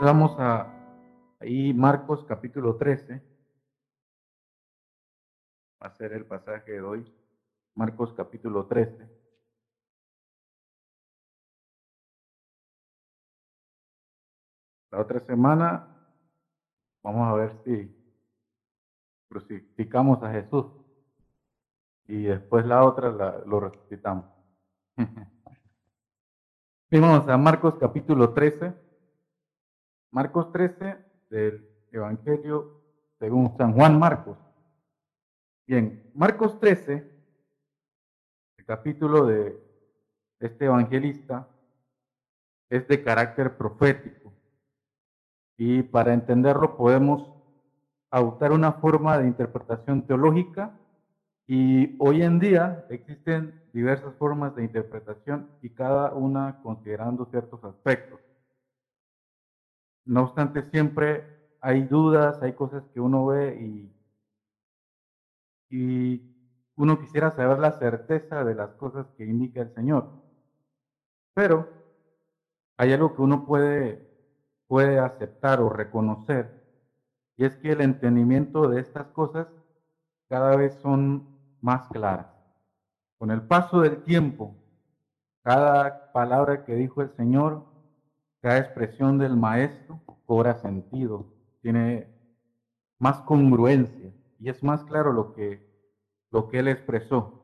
Vamos a ahí Marcos capítulo 13. Va a ser el pasaje de hoy. Marcos capítulo 13. La otra semana vamos a ver si crucificamos a Jesús y después la otra lo resucitamos. Vamos a Marcos capítulo 13. Marcos 13 del Evangelio según San Juan Marcos. Bien, Marcos 13, el capítulo de este evangelista, es de carácter profético. Y para entenderlo podemos adoptar una forma de interpretación teológica y hoy en día existen diversas formas de interpretación y cada una considerando ciertos aspectos. No obstante, siempre hay dudas, hay cosas que uno ve y, uno quisiera saber la certeza de las cosas que indica el Señor. Pero hay algo que uno puede, puede aceptar o reconocer, y es que el entendimiento de estas cosas cada vez son más claras. Con el paso del tiempo, cada palabra que dijo el Señor, cada expresión del Maestro cobra sentido, tiene más congruencia y es más claro lo que, lo que Él expresó.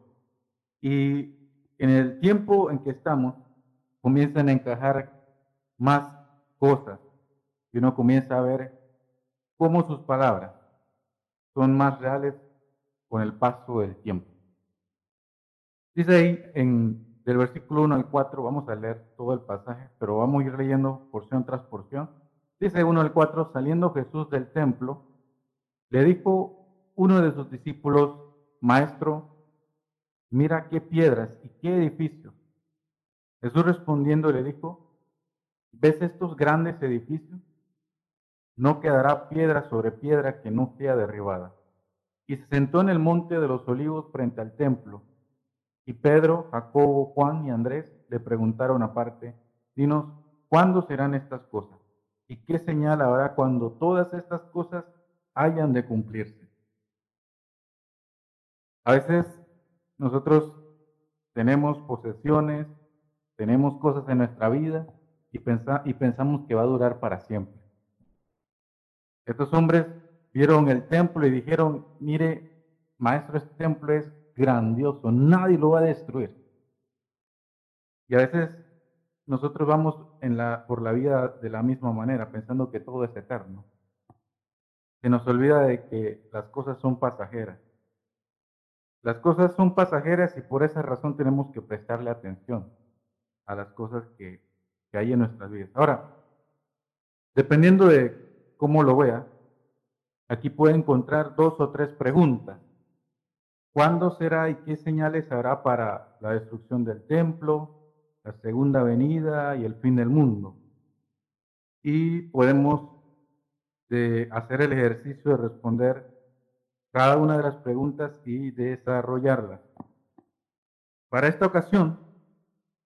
Y en el tiempo en que estamos, comienzan a encajar más cosas y uno comienza a ver cómo sus palabras son más reales con el paso del tiempo. Dice ahí en del versículo 1 al 4, vamos a leer todo el pasaje, pero vamos a ir leyendo porción tras porción. Dice 1 al 4, saliendo Jesús del templo, le dijo uno de sus discípulos, Maestro, mira qué piedras y qué edificios. Jesús respondiendo le dijo, ¿ves estos grandes edificios? No quedará piedra sobre piedra que no sea derribada y se sentó en el monte de los olivos frente al templo. Y Pedro, Jacobo, Juan y Andrés le preguntaron aparte, dinos, ¿cuándo serán estas cosas? ¿Y qué señal habrá cuando todas estas cosas hayan de cumplirse? A veces nosotros tenemos posesiones, tenemos cosas en nuestra vida y, y pensamos que va a durar para siempre. Estos hombres vieron el templo y dijeron, mire, maestro, este templo es grandioso, nadie lo va a destruir. Y a veces nosotros vamos la, por la vida de la misma manera, pensando que todo es eterno. Se nos olvida de que las cosas son pasajeras. Las cosas son pasajeras y por esa razón tenemos que prestarle atención a las cosas que, que hay en nuestras vidas. Ahora, dependiendo de cómo lo vea, Aquí puede encontrar dos o tres preguntas. ¿Cuándo será y qué señales habrá para la destrucción del templo, la segunda venida y el fin del mundo? Y podemos de hacer el ejercicio de responder cada una de las preguntas y desarrollarlas. Para esta ocasión,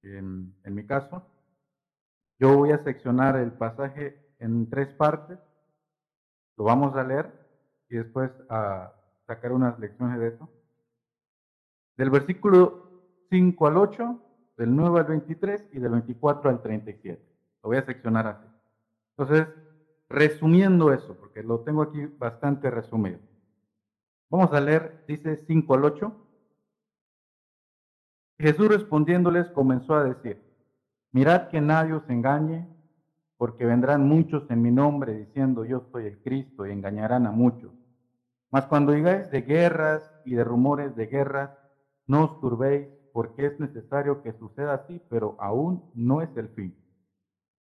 en, en mi caso, yo voy a seccionar el pasaje en tres partes lo vamos a leer y después a sacar unas lecciones de eso. Del versículo 5 al 8, del 9 al 23 y del 24 al 37. Lo voy a seccionar así. Entonces, resumiendo eso, porque lo tengo aquí bastante resumido. Vamos a leer, dice 5 al 8. Jesús respondiéndoles comenzó a decir, mirad que nadie os engañe, porque vendrán muchos en mi nombre diciendo yo soy el Cristo y engañarán a muchos. Mas cuando digáis de guerras y de rumores de guerras, no os turbéis, porque es necesario que suceda así, pero aún no es el fin.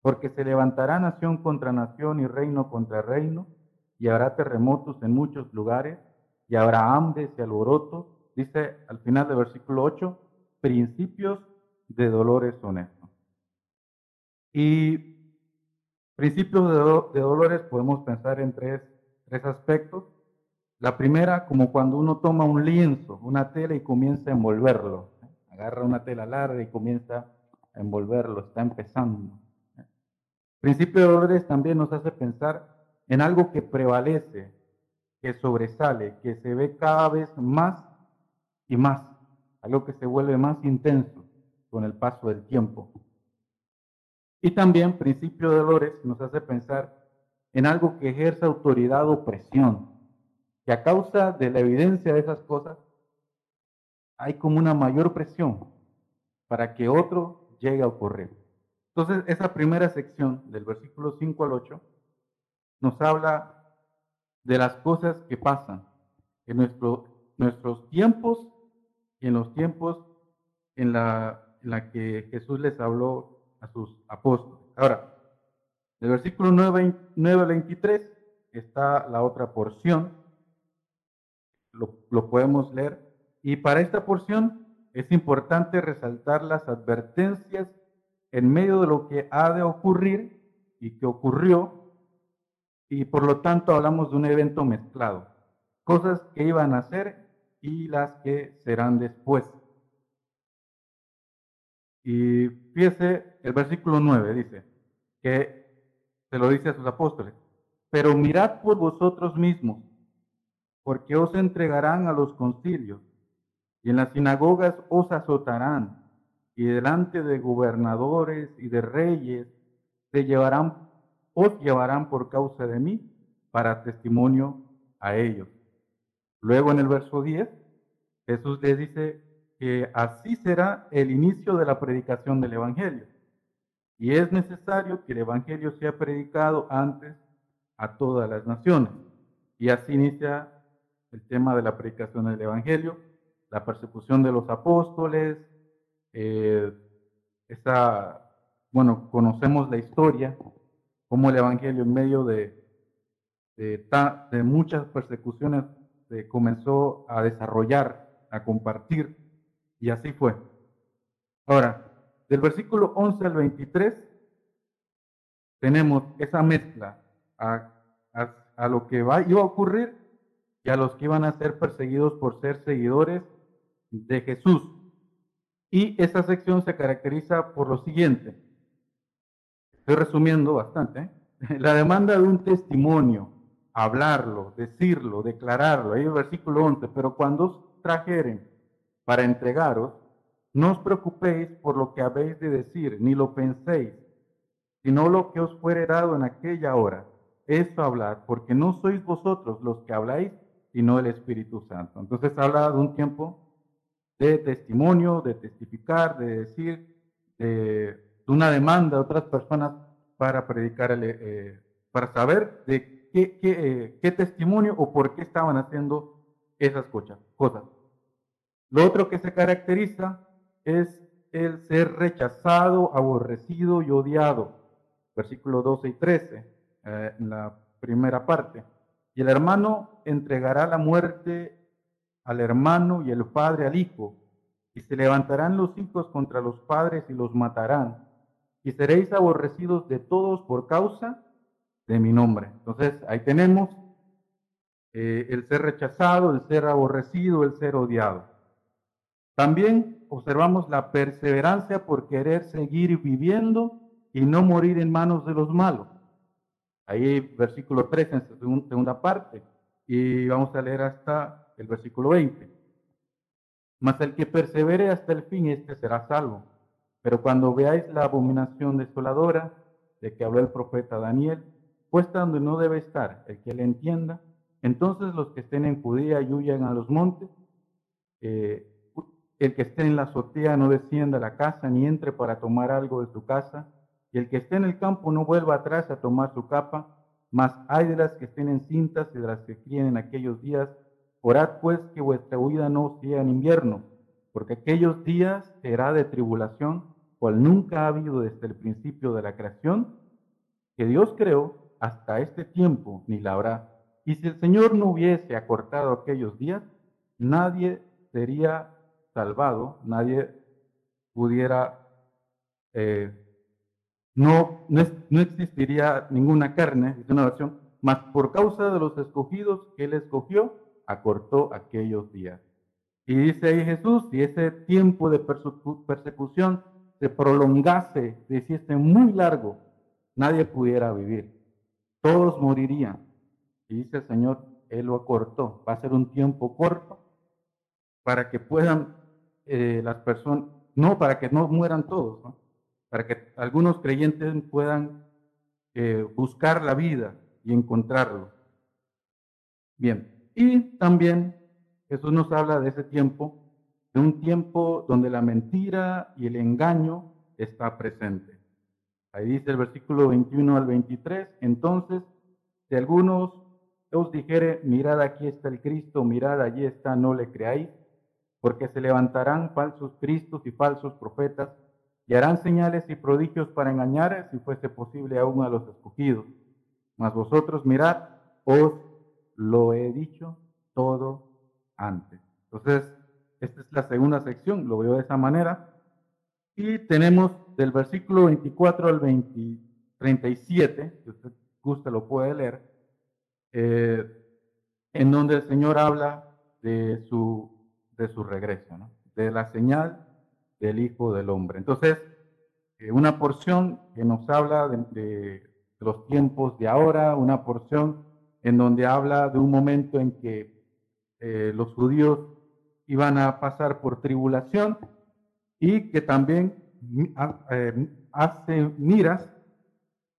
Porque se levantará nación contra nación y reino contra reino, y habrá terremotos en muchos lugares, y habrá hambre y alborotos, dice al final del versículo 8, principios de dolores son estos. Y Principios de, dolores podemos pensar en tres, tres aspectos. La primera, como cuando uno toma un lienzo, una tela y comienza a envolverlo. Agarra una tela larga y comienza a envolverlo, está empezando. Principio de dolores también nos hace pensar en algo que prevalece, que sobresale, que se ve cada vez más y más, algo que se vuelve más intenso con el paso del tiempo. Y también principio de dolores nos hace pensar en algo que ejerce autoridad o presión, que a causa de la evidencia de esas cosas hay como una mayor presión para que otro llegue a ocurrir. Entonces, esa primera sección del versículo 5 al 8 nos habla de las cosas que pasan en nuestro, nuestros tiempos y en los tiempos en la, en la que Jesús les habló a sus apóstoles. Ahora, del versículo 9, 9 al 23 está la otra porción, lo, podemos leer, y para esta porción es importante resaltar las advertencias en medio de lo que ha de ocurrir y que ocurrió, y por lo tanto hablamos de un evento mezclado, cosas que iban a ser y las que serán después. Y fíjese, el versículo 9 dice que se lo dice a sus apóstoles, pero mirad por vosotros mismos, porque os entregarán a los concilios, y en las sinagogas os azotarán, y delante de gobernadores y de reyes os llevarán por causa de mí para testimonio a ellos. Luego en el verso 10, Jesús les dice que así será el inicio de la predicación del Evangelio. Y es necesario que el Evangelio sea predicado antes a todas las naciones. Y así inicia el tema de la predicación del Evangelio, la persecución de los apóstoles, eh, esa, bueno, conocemos la historia, cómo el Evangelio en medio de, de, muchas persecuciones se comenzó a desarrollar, a compartir, y así fue. Ahora, del versículo 11 al 23 tenemos esa mezcla a, a lo que va, iba a ocurrir a los que iban a ser perseguidos por ser seguidores de Jesús. Y esta sección se caracteriza por lo siguiente. Estoy resumiendo bastante. ¿eh? La demanda de un testimonio, hablarlo, decirlo, declararlo. Ahí el versículo 11. Pero cuando os trajeren para entregaros, no os preocupéis por lo que habéis de decir, ni lo penséis, sino lo que os fuere dado en aquella hora. Eso hablar, porque no sois vosotros los que habláis, sino el Espíritu Santo. Entonces habla de un tiempo de testimonio, de testificar, de decir, de, una demanda de otras personas para predicar, eh, para saber de qué, eh, testimonio o por qué estaban haciendo esas cosas. Lo otro que se caracteriza es el ser rechazado, aborrecido y odiado. Versículos 12 y 13, eh, en la primera parte. Y el hermano entregará la muerte al hermano y el padre al hijo, y se levantarán los hijos contra los padres y los matarán, y seréis aborrecidos de todos por causa de mi nombre. Entonces, ahí tenemos eh, el ser rechazado, el ser aborrecido, el ser odiado. También observamos la perseverancia por querer seguir viviendo y no morir en manos de los malos. Ahí versículo 13 en segunda parte. Y vamos a leer hasta el versículo 20. Mas el que persevere hasta el fin, este será salvo. Pero cuando veáis la abominación desoladora de que habló el profeta Daniel, puesta donde no debe estar el que le entienda, entonces los que estén en Judía y huyan a los montes, eh, el que esté en la azotea no descienda a la casa ni entre para tomar algo de su casa, y el que esté en el campo no vuelva atrás a tomar su capa, mas hay de las que estén en cintas y de las que críen en aquellos días, Orad pues que vuestra huida no sea en invierno, porque aquellos días será de tribulación, cual nunca ha habido desde el principio de la creación, que Dios creó hasta este tiempo, ni la habrá. Y si el Señor no hubiese acortado aquellos días, nadie sería salvado, nadie pudiera, eh, no, no, no, existiría ninguna carne, es una versión, mas por causa de los escogidos que Él escogió, acortó aquellos días. Y dice ahí Jesús, si ese tiempo de persecución se prolongase, se hiciese muy largo, nadie pudiera vivir. Todos morirían. Y dice el Señor, Él lo acortó. Va a ser un tiempo corto para que puedan eh, las personas, no para que no mueran todos, para que algunos creyentes puedan eh, buscar la vida y encontrarlo. Bien, y también Jesús nos habla de ese tiempo, de un tiempo donde la mentira y el engaño está presente. Ahí dice el versículo 21 al 23, entonces, si algunos os dijere, mirad aquí está el Cristo, mirad allí está, no le creáis, porque se levantarán falsos cristos y falsos profetas y harán señales y prodigios para engañar, si fuese posible, aún a los escogidos. Mas vosotros mirad, os lo he dicho todo antes. Entonces, esta es la segunda sección, lo veo de esa manera. Y tenemos del versículo 24 al 37, si usted gusta lo puede leer, eh, en donde el Señor habla de su, de su regreso, de la señal del Hijo del Hombre. Entonces, eh, una porción que nos habla de, los tiempos de ahora, una porción en donde habla de un momento en que eh, los judíos iban a pasar por tribulación y que también eh, hace miras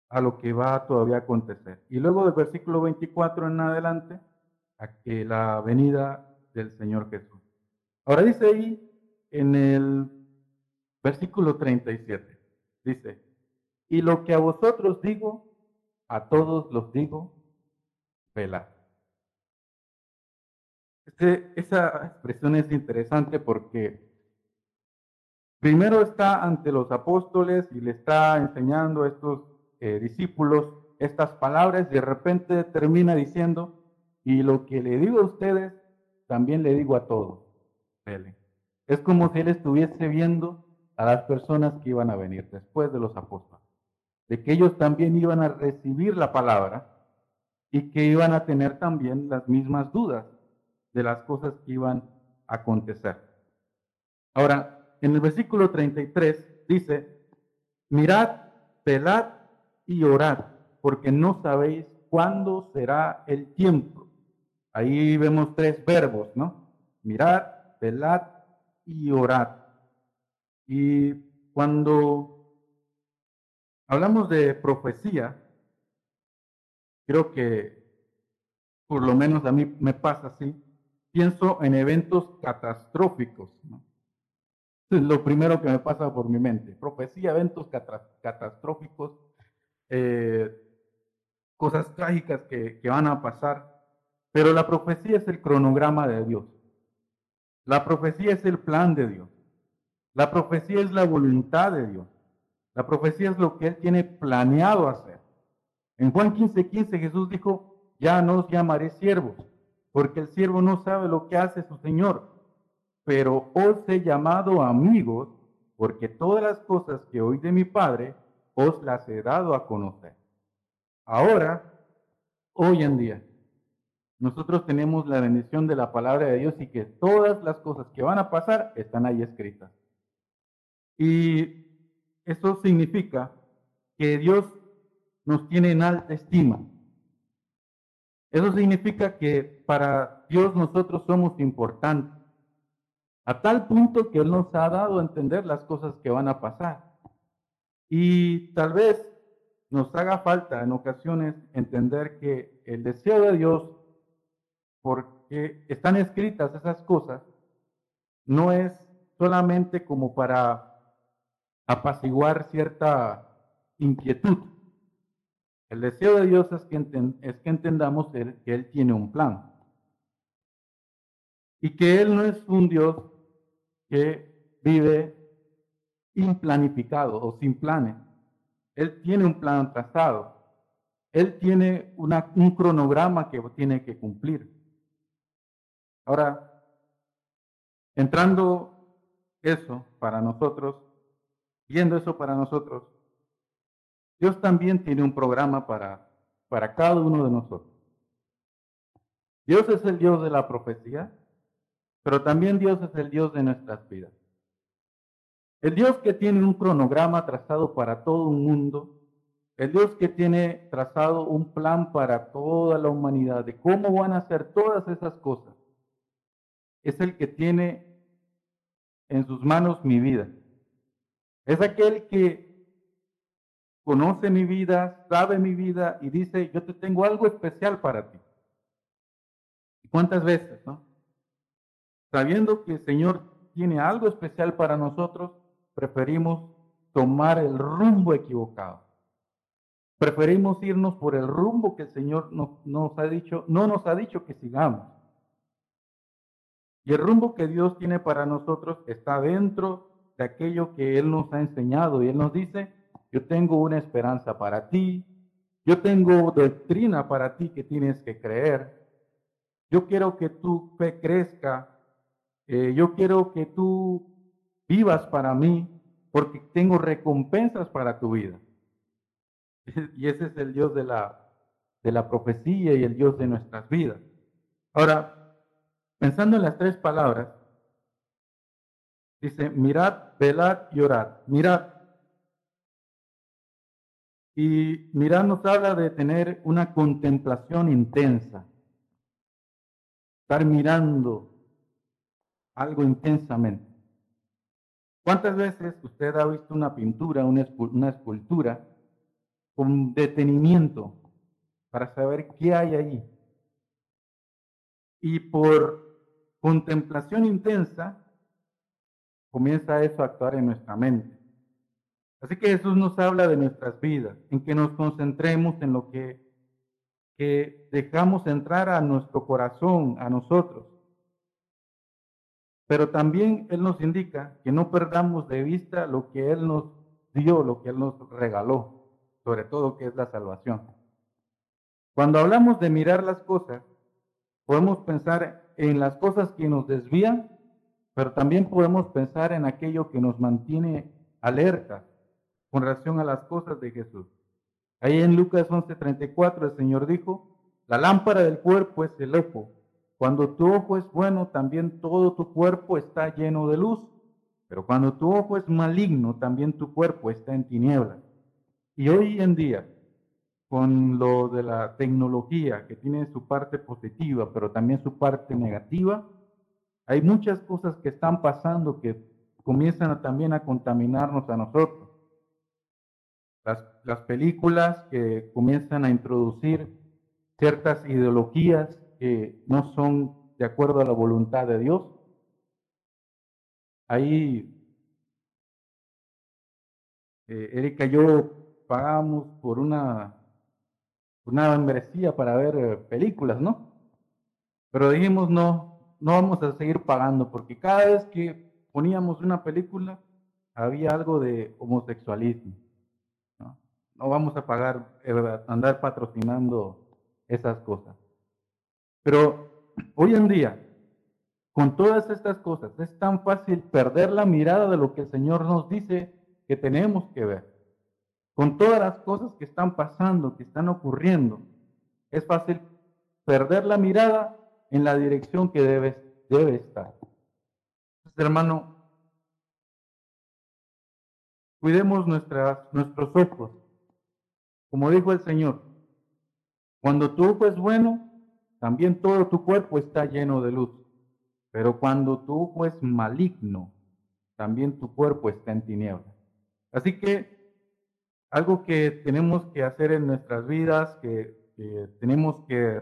a lo que va a todavía acontecer. Y luego del versículo 24 en adelante, a que la venida del Señor Jesús. Ahora dice ahí en el versículo 37, dice, y lo que a vosotros digo, a todos los digo, velad. Este, esa expresión es interesante porque Primero está ante los apóstoles y le está enseñando a estos eh, discípulos estas palabras y de repente termina diciendo, y lo que le digo a ustedes, también le digo a todos. Es como si él estuviese viendo a las personas que iban a venir después de los apóstoles, de que ellos también iban a recibir la palabra y que iban a tener también las mismas dudas de las cosas que iban a acontecer. Ahora, en el versículo 33 dice, mirad, pelad y orad, porque no sabéis cuándo será el tiempo. Ahí vemos tres verbos, ¿no? Mirad, pelad y orad. Y cuando hablamos de profecía, creo que por lo menos a mí me pasa así, pienso en eventos catastróficos. Es lo primero que me pasa por mi mente. Profecía, eventos catastróficos, eh, cosas trágicas que, que van a pasar. Pero la profecía es el cronograma de Dios. La profecía es el plan de Dios. La profecía es la voluntad de Dios. La profecía es lo que Él tiene planeado hacer. En Juan 15, 15 Jesús dijo, ya no os llamaré siervos, porque el siervo no sabe lo que hace su Señor pero os he llamado amigos, porque todas las cosas que oí de mi Padre os las he dado a conocer. Ahora, hoy en día, nosotros tenemos la bendición de la palabra de Dios y que todas las cosas que van a pasar están ahí escritas. Y eso significa que Dios nos tiene en alta estima. Eso significa que para Dios nosotros somos importantes a tal punto que Él nos ha dado a entender las cosas que van a pasar. Y tal vez nos haga falta en ocasiones entender que el deseo de Dios, porque están escritas esas cosas, no es solamente como para apaciguar cierta inquietud. El deseo de Dios es que, es que entendamos que Él tiene un plan y que Él no es un Dios que vive implanificado o sin planes. Él tiene un plan trazado. Él tiene un cronograma que tiene que cumplir. Ahora, entrando eso para nosotros, viendo eso para nosotros, Dios también tiene un programa para, para cada uno de nosotros. Dios es el Dios de la profecía, pero también Dios es el Dios de nuestras vidas. El Dios que tiene un cronograma trazado para todo un mundo El Dios que tiene trazado un plan para toda la humanidad de cómo van a hacer todas esas cosas, es el que tiene en sus manos mi vida. Es aquel que conoce mi vida, sabe mi vida y dice, yo te tengo algo especial para ti. ¿Y cuántas veces, no? Sabiendo que el Señor tiene algo especial para nosotros, preferimos tomar el rumbo equivocado. Preferimos irnos por el rumbo que el Señor nos, nos ha dicho, no nos ha dicho que sigamos. Y el rumbo que Dios tiene para nosotros está dentro de aquello que Él nos ha enseñado. Y Él nos dice, yo tengo una esperanza para ti, yo tengo doctrina para ti que tienes que creer. Yo quiero que tu fe crezca. Eh, yo quiero que tú vivas para mí porque tengo recompensas para tu vida. Y ese es el Dios de la, de la profecía y el Dios de nuestras vidas. Ahora, pensando en las tres palabras, dice, mirad, velad y orad. Mirad, y mirar nos habla de tener una contemplación intensa, estar mirando algo intensamente. ¿Cuántas veces usted ha visto una pintura, una, escultura, con detenimiento para saber qué hay ahí? Y por contemplación intensa, comienza eso a actuar en nuestra mente. Así que Jesús nos habla de nuestras vidas, en que nos concentremos en lo que, que dejamos entrar a nuestro corazón, a nosotros. Pero también Él nos indica que no perdamos de vista lo que Él nos dio, lo que Él nos regaló, sobre todo que es la salvación. Cuando hablamos de mirar las cosas, podemos pensar en las cosas que nos desvían, pero también podemos pensar en aquello que nos mantiene alerta, con relación a las cosas de Jesús. Ahí en Lucas 11:34 el Señor dijo, la lámpara del cuerpo es el ojo. Cuando tu ojo es bueno, también todo tu cuerpo está lleno de luz. Pero cuando tu ojo es maligno, también tu cuerpo está en tinieblas. Y hoy en día, con lo de la tecnología, que tiene su parte positiva, pero también su parte negativa, hay muchas cosas que están pasando que comienzan también a contaminarnos a nosotros las, películas que comienzan a introducir ciertas ideologías que no son de acuerdo a la voluntad de Dios. Ahí eh, Erika y yo pagamos por una, una membresía para ver eh, películas, ¿no? Pero dijimos, no, no vamos a seguir pagando porque cada vez que poníamos una película había algo de homosexualismo no vamos a pagar, eh, andar patrocinando esas cosas. Pero hoy en día, con todas estas cosas, es tan fácil perder la mirada de lo que el Señor nos dice que tenemos que ver. Con todas las cosas que están pasando, que están ocurriendo, es fácil perder la mirada en la dirección que debe, debe estar. Hermano, cuidemos nuestras, nuestros ojos como dijo el Señor, cuando tu ojo es bueno, también todo tu cuerpo está lleno de luz. Pero cuando tu ojo es maligno, también tu cuerpo está en tinieblas. Así que algo que tenemos que hacer en nuestras vidas, que, tenemos que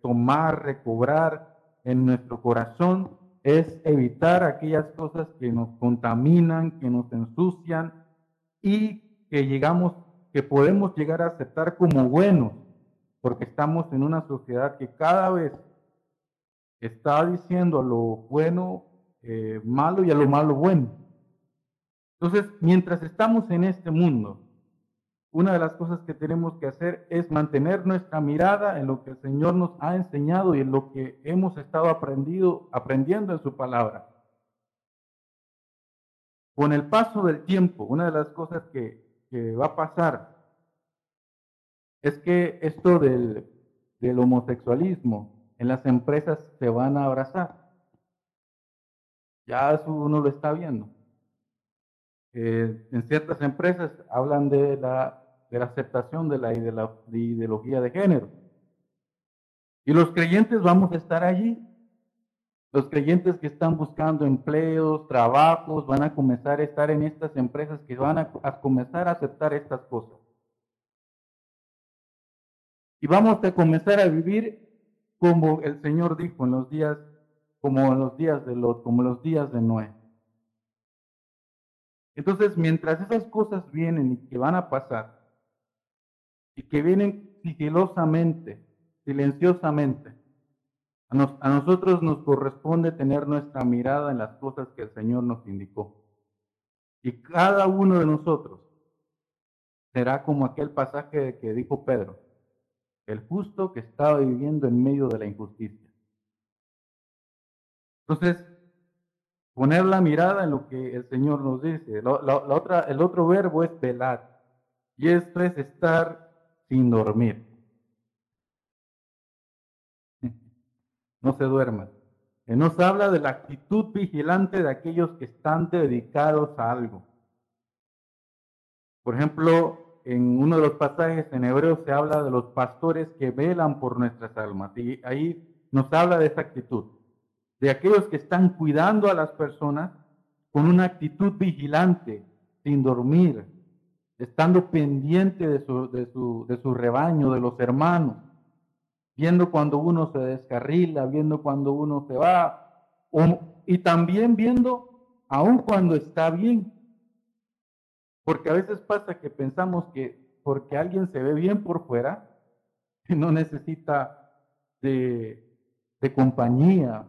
retomar, recobrar en nuestro corazón, es evitar aquellas cosas que nos contaminan, que nos ensucian y que llegamos que podemos llegar a aceptar como buenos, porque estamos en una sociedad que cada vez está diciendo a lo bueno eh, malo y a lo malo bueno. Entonces, mientras estamos en este mundo, una de las cosas que tenemos que hacer es mantener nuestra mirada en lo que el Señor nos ha enseñado y en lo que hemos estado aprendido, aprendiendo en su palabra. Con el paso del tiempo, una de las cosas que que va a pasar es que esto del, del homosexualismo en las empresas se van a abrazar. Ya eso uno lo está viendo. Eh, en ciertas empresas hablan de la de la aceptación de la ideología de género. Y los creyentes vamos a estar allí. Los creyentes que están buscando empleos, trabajos, van a comenzar a estar en estas empresas que van a, a comenzar a aceptar estas cosas. Y vamos a comenzar a vivir como el Señor dijo en los días, como en los días de Lot, como los días de Noé. Entonces, mientras esas cosas vienen y que van a pasar, y que vienen sigilosamente, silenciosamente, a, nosotros nos corresponde tener nuestra mirada en las cosas que el Señor nos indicó. Y cada uno de nosotros será como aquel pasaje que dijo Pedro, el justo que estaba viviendo en medio de la injusticia. Entonces, poner la mirada en lo que el Señor nos dice. La, otra, el otro verbo es velar, y esto es estar sin dormir. No se duerman. Nos habla de la actitud vigilante de aquellos que están dedicados a algo. Por ejemplo, en uno de los pasajes en hebreo se habla de los pastores que velan por nuestras almas. Y ahí nos habla de esa actitud de aquellos que están cuidando a las personas con una actitud vigilante, sin dormir, estando pendiente de su, de su, de su rebaño, de los hermanos, viendo cuando uno se descarrila, viendo cuando uno se va, y también viendo aún cuando está bien. Porque a veces pasa que pensamos que porque alguien se ve bien por fuera, no necesita de, de compañía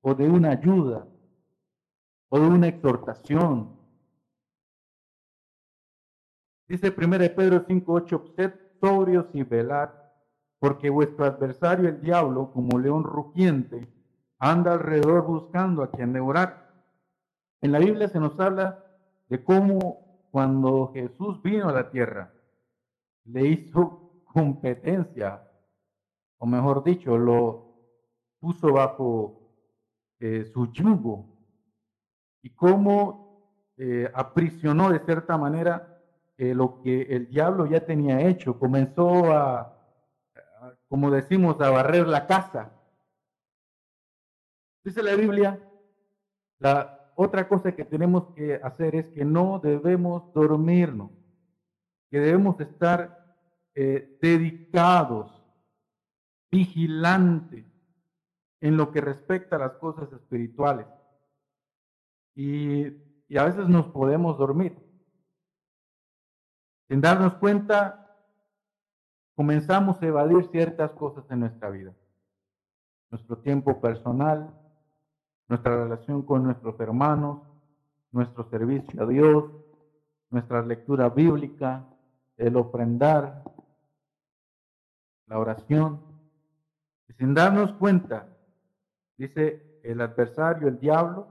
o de una ayuda o de una exhortación. Dice 1 Pedro 5:8, sed sobrios y velad, porque vuestro adversario el diablo, como león rugiente, anda alrededor buscando a quien devorar. En la Biblia se nos habla de cómo cuando Jesús vino a la tierra, le hizo competencia, o mejor dicho, lo puso bajo eh, su yugo y cómo eh, aprisionó de cierta manera eh, lo que el diablo ya tenía hecho. Comenzó a, como decimos, a barrer la casa. Dice la Biblia, la otra cosa que tenemos que hacer es que no debemos dormirnos, que debemos estar dedicados, vigilantes, en lo que respecta a las cosas espirituales. Y, a veces nos podemos dormir. Sin darnos cuenta, comenzamos a evadir ciertas cosas en nuestra vida. Nuestro tiempo personal, nuestra relación con nuestros hermanos, nuestro servicio a Dios, nuestra lectura bíblica, el ofrendar, la oración. Y sin darnos cuenta, Dice, el adversario, el diablo,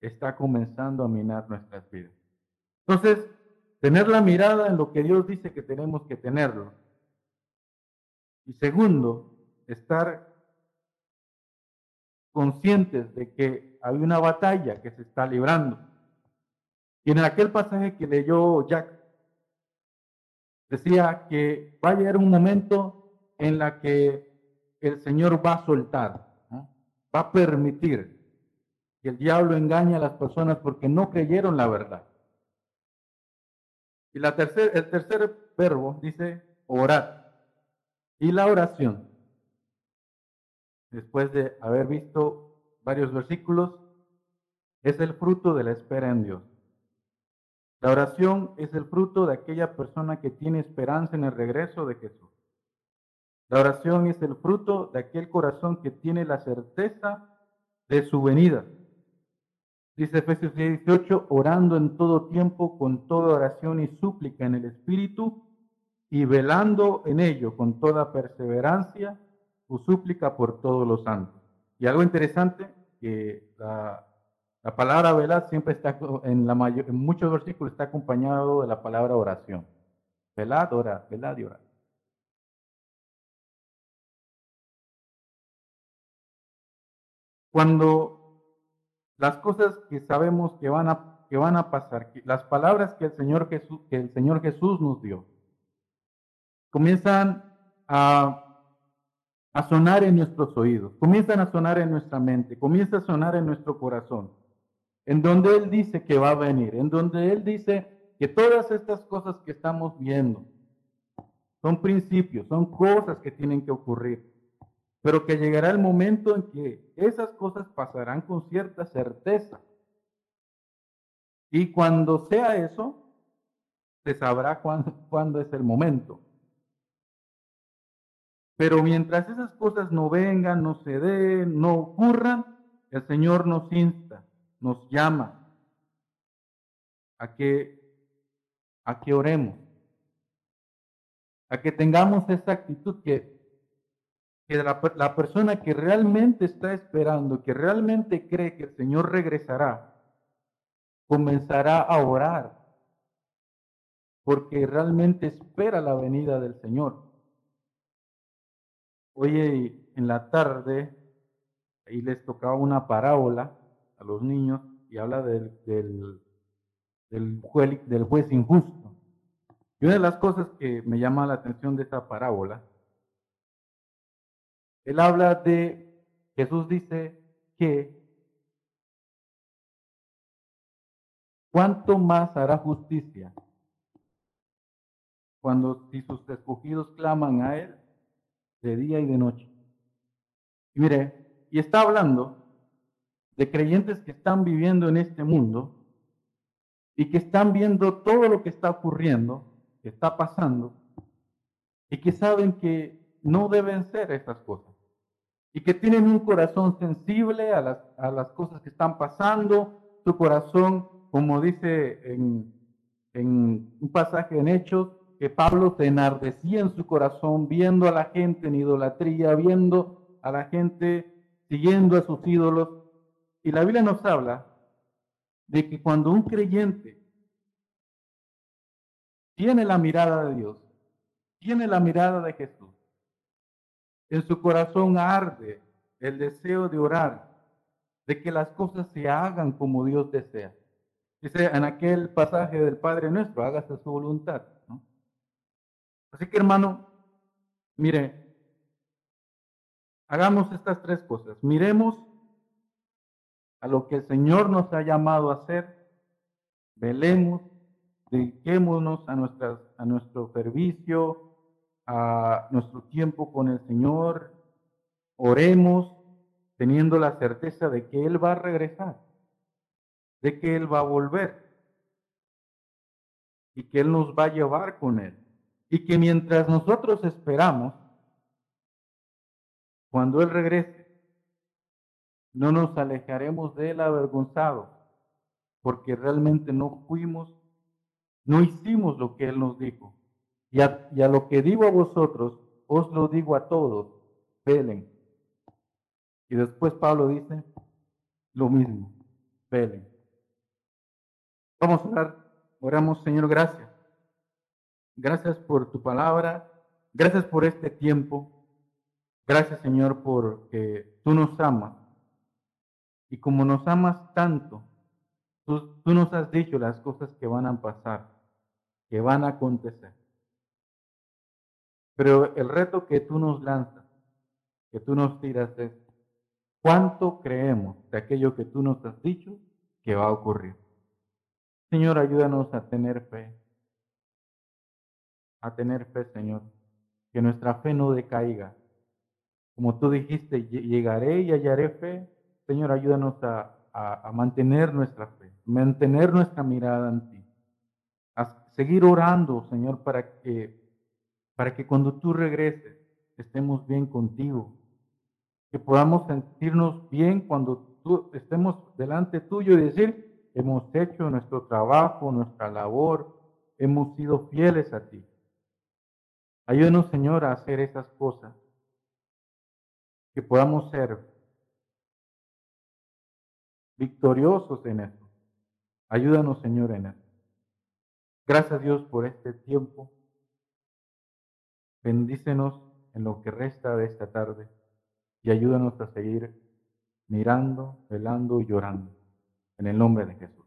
está comenzando a minar nuestras vidas. Entonces, tener la mirada en lo que Dios dice que tenemos que tenerlo. Y segundo, estar conscientes de que hay una batalla que se está librando. Y en aquel pasaje que leyó Jack, decía que va a llegar un momento en la que el Señor va a soltar va a permitir que el diablo engañe a las personas porque no creyeron la verdad. Y la tercer, el tercer verbo dice orar. Y la oración, después de haber visto varios versículos, es el fruto de la espera en Dios. La oración es el fruto de aquella persona que tiene esperanza en el regreso de Jesús. La oración es el fruto de aquel corazón que tiene la certeza de su venida. Dice Efesios 18, orando en todo tiempo con toda oración y súplica en el Espíritu y velando en ello con toda perseverancia su súplica por todos los santos. Y algo interesante, que la, palabra velar siempre está en, la mayor, en muchos versículos está acompañado de la palabra oración. Velad, orad, velad y orad. Cuando las cosas que sabemos que van a, que van a pasar, las palabras que el, Señor Jesús, que el Señor Jesús nos dio, comienzan a, a sonar en nuestros oídos, comienzan a sonar en nuestra mente, comienza a sonar en nuestro corazón, en donde Él dice que va a venir, en donde Él dice que todas estas cosas que estamos viendo son principios, son cosas que tienen que ocurrir, pero que llegará el momento en que esas cosas pasarán con cierta certeza. Y cuando sea eso, se sabrá cuándo, es el momento. Pero mientras esas cosas no vengan, no se den, no ocurran, el Señor nos insta, nos llama a que, a que oremos, a que tengamos esa actitud que, que la, persona que realmente está esperando, que realmente cree que el Señor regresará, comenzará a orar porque realmente espera la venida del Señor. Hoy en la tarde, ahí les tocaba una parábola a los niños y habla del, del, del, juez, del juez injusto. Y una de las cosas que me llama la atención de esta parábola, él habla de, Jesús dice que ¿cuánto más hará justicia cuando si sus escogidos claman a Él de día y de noche. Y mire, y está hablando de creyentes que están viviendo en este mundo y que están viendo todo lo que está ocurriendo, que está pasando, y que saben que no deben ser esas cosas, y que tienen un corazón sensible a las, a las cosas que están pasando, su corazón, como dice en, en un pasaje en Hechos, que Pablo se enardecía en su corazón viendo a la gente en idolatría, viendo a la gente siguiendo a sus ídolos. Y la Biblia nos habla de que cuando un creyente tiene la mirada de Dios, tiene la mirada de Jesús, en su corazón arde el deseo de orar, de que las cosas se hagan como Dios desea. Dice en aquel pasaje del Padre nuestro, hágase su voluntad. Así que hermano, mire, hagamos estas tres cosas. Miremos a lo que el Señor nos ha llamado a hacer, velemos, dediquémonos a, nuestras, a nuestro servicio, a nuestro tiempo con el Señor, oremos teniendo la certeza de que Él va a regresar, de que Él va a volver y que Él nos va a llevar con Él. Y que mientras nosotros esperamos, cuando Él regrese, no nos alejaremos de Él avergonzados, porque realmente no fuimos, no hicimos lo que Él nos dijo. Y a, lo que digo a vosotros, os lo digo a todos, velen. Y después Pablo dice lo mismo, velen. Vamos a orar, oramos Señor, gracias Gracias por tu palabra. Gracias por este tiempo. Gracias, Señor, porque tú nos amas. Y como nos amas tanto, tú, nos has dicho las cosas que van a pasar, que van a acontecer. Pero el reto que tú nos lanzas, que tú nos tiras es, ¿cuánto creemos de aquello que tú nos has dicho que va a ocurrir? Señor, ayúdanos a tener fe a tener fe, Señor. Que nuestra fe no decaiga. Como tú dijiste, llegaré y hallaré fe. Señor, ayúdanos a, mantener nuestra fe, mantener nuestra mirada en ti. A seguir orando, Señor, para que, para que cuando tú regreses estemos bien contigo. Que podamos sentirnos bien cuando tú, estemos delante tuyo y decir, hemos hecho nuestro trabajo, nuestra labor, hemos sido fieles a ti. Ayúdenos, Señor, a hacer esas cosas, que podamos ser victoriosos en esto. Ayúdanos, Señor, en esto. Gracias, Dios, por este tiempo. Bendícenos en lo que resta de esta tarde y ayúdanos a seguir mirando, velando y llorando. En el nombre de Jesús.